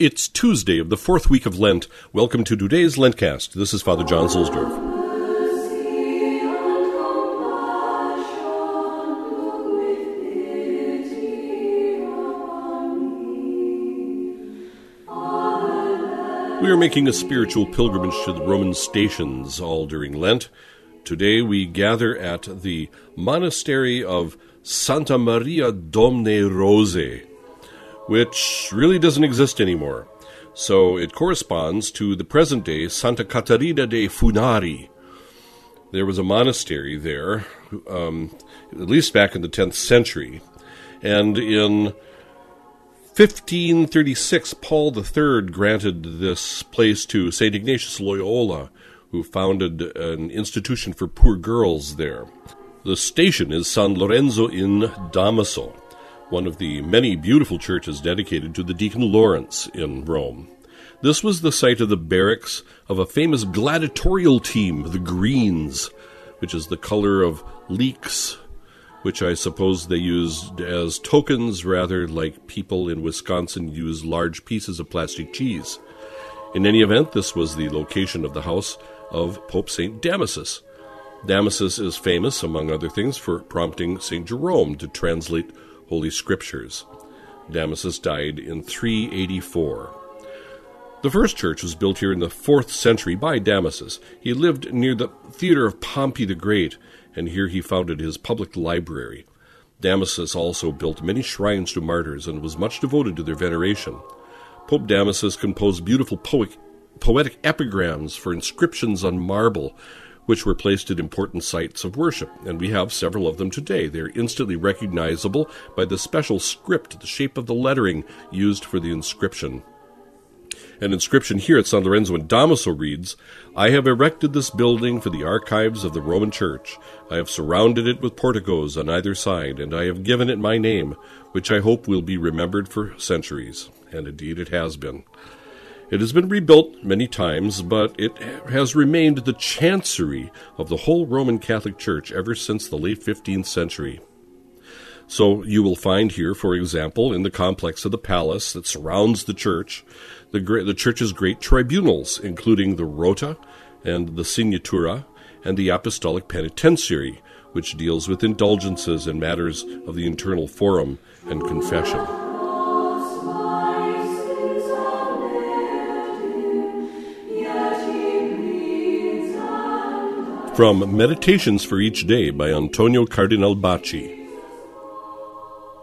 It's Tuesday of the fourth week of Lent. Welcome to today's LENTCAzT. This is Father John Zuhlsdorf. We are making a spiritual pilgrimage to the Roman stations all during Lent. Today we gather at the monastery of Santa Maria Domnae Rosae which really doesn't exist anymore. So it corresponds to the present day Santa Caterina dei Funari. There was a monastery there, um, at least back in the 10th century. And in 1536, Paul III granted this place to St. Ignatius Loyola, who founded an institution for poor girls there. The station is San Lorenzo in Damaso one of the many beautiful churches dedicated to the Deacon Lawrence in Rome. This was the site of the barracks of a famous gladiatorial team, the Greens, which is the color of leeks, which I suppose they used as tokens rather like people in Wisconsin use large pieces of plastic cheese. In any event, this was the location of the house of Pope St. Damasus. Damasus is famous, among other things, for prompting St. Jerome to translate Holy Scriptures. Damasus died in 384. The first church was built here in the 4th century by Damasus. He lived near the theater of Pompey the Great, and here he founded his public library. Damasus also built many shrines to martyrs and was much devoted to their veneration. Pope Damasus composed beautiful poetic, poetic epigrams for inscriptions on marble, which were placed at important sites of worship, and we have several of them today. They are instantly recognizable by the special script, the shape of the lettering used for the inscription. An inscription here at San Lorenzo in Damaso reads, I have erected this building for the archives of the Roman Church. I have surrounded it with porticos on either side, and I have given it my name, which I hope will be remembered for centuries. And indeed it has been. It has been rebuilt many times, but it has remained the chancery of the whole Roman Catholic Church ever since the late 15th century. So you will find here, for example, in the complex of the palace that surrounds the church, the, the church's great tribunals, including the Rota and the Signatura and the Apostolic Penitentiary, which deals with indulgences and matters of the internal forum and confession. From Meditations for Each Day by Antonio Cardinal Bacci.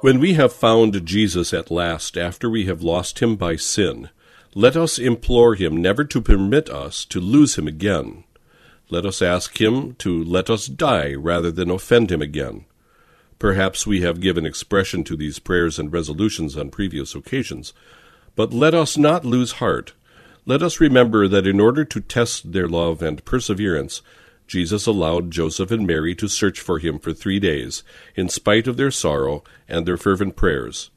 When we have found Jesus at last after we have lost him by sin, let us implore him never to permit us to lose him again. Let us ask him to let us die rather than offend him again. Perhaps we have given expression to these prayers and resolutions on previous occasions, but let us not lose heart. Let us remember that in order to test their love and perseverance, Jesus allowed Joseph and Mary to search for him for three days, in spite of their sorrow and their fervent prayers.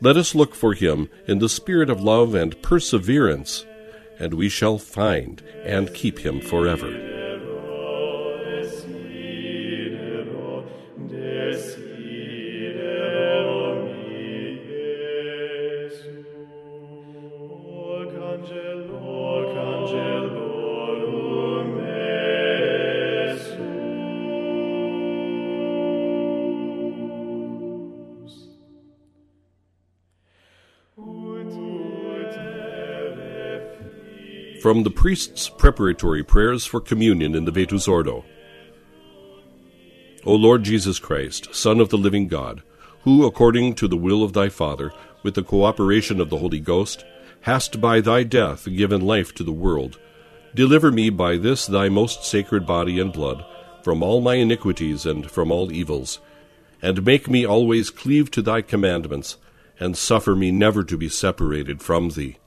Let us look for him in the spirit of love and perseverance, and we shall find and keep him forever. From the priest's preparatory prayers for communion in the Vetus Ordo. O Lord Jesus Christ, Son of the living God, who, according to the will of thy Father, with the cooperation of the Holy Ghost, hast by thy death given life to the world, deliver me by this thy most sacred body and blood from all my iniquities and from all evils, and make me always cleave to thy commandments, and suffer me never to be separated from thee,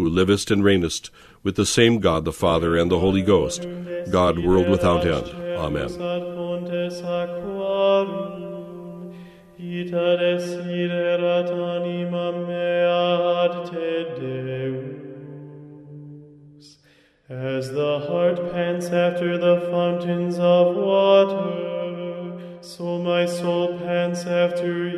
who livest and reignest with the same God the Father and the Holy Ghost, God world without end. Amen. As the heart pants after the fountains of water, so my soul pants after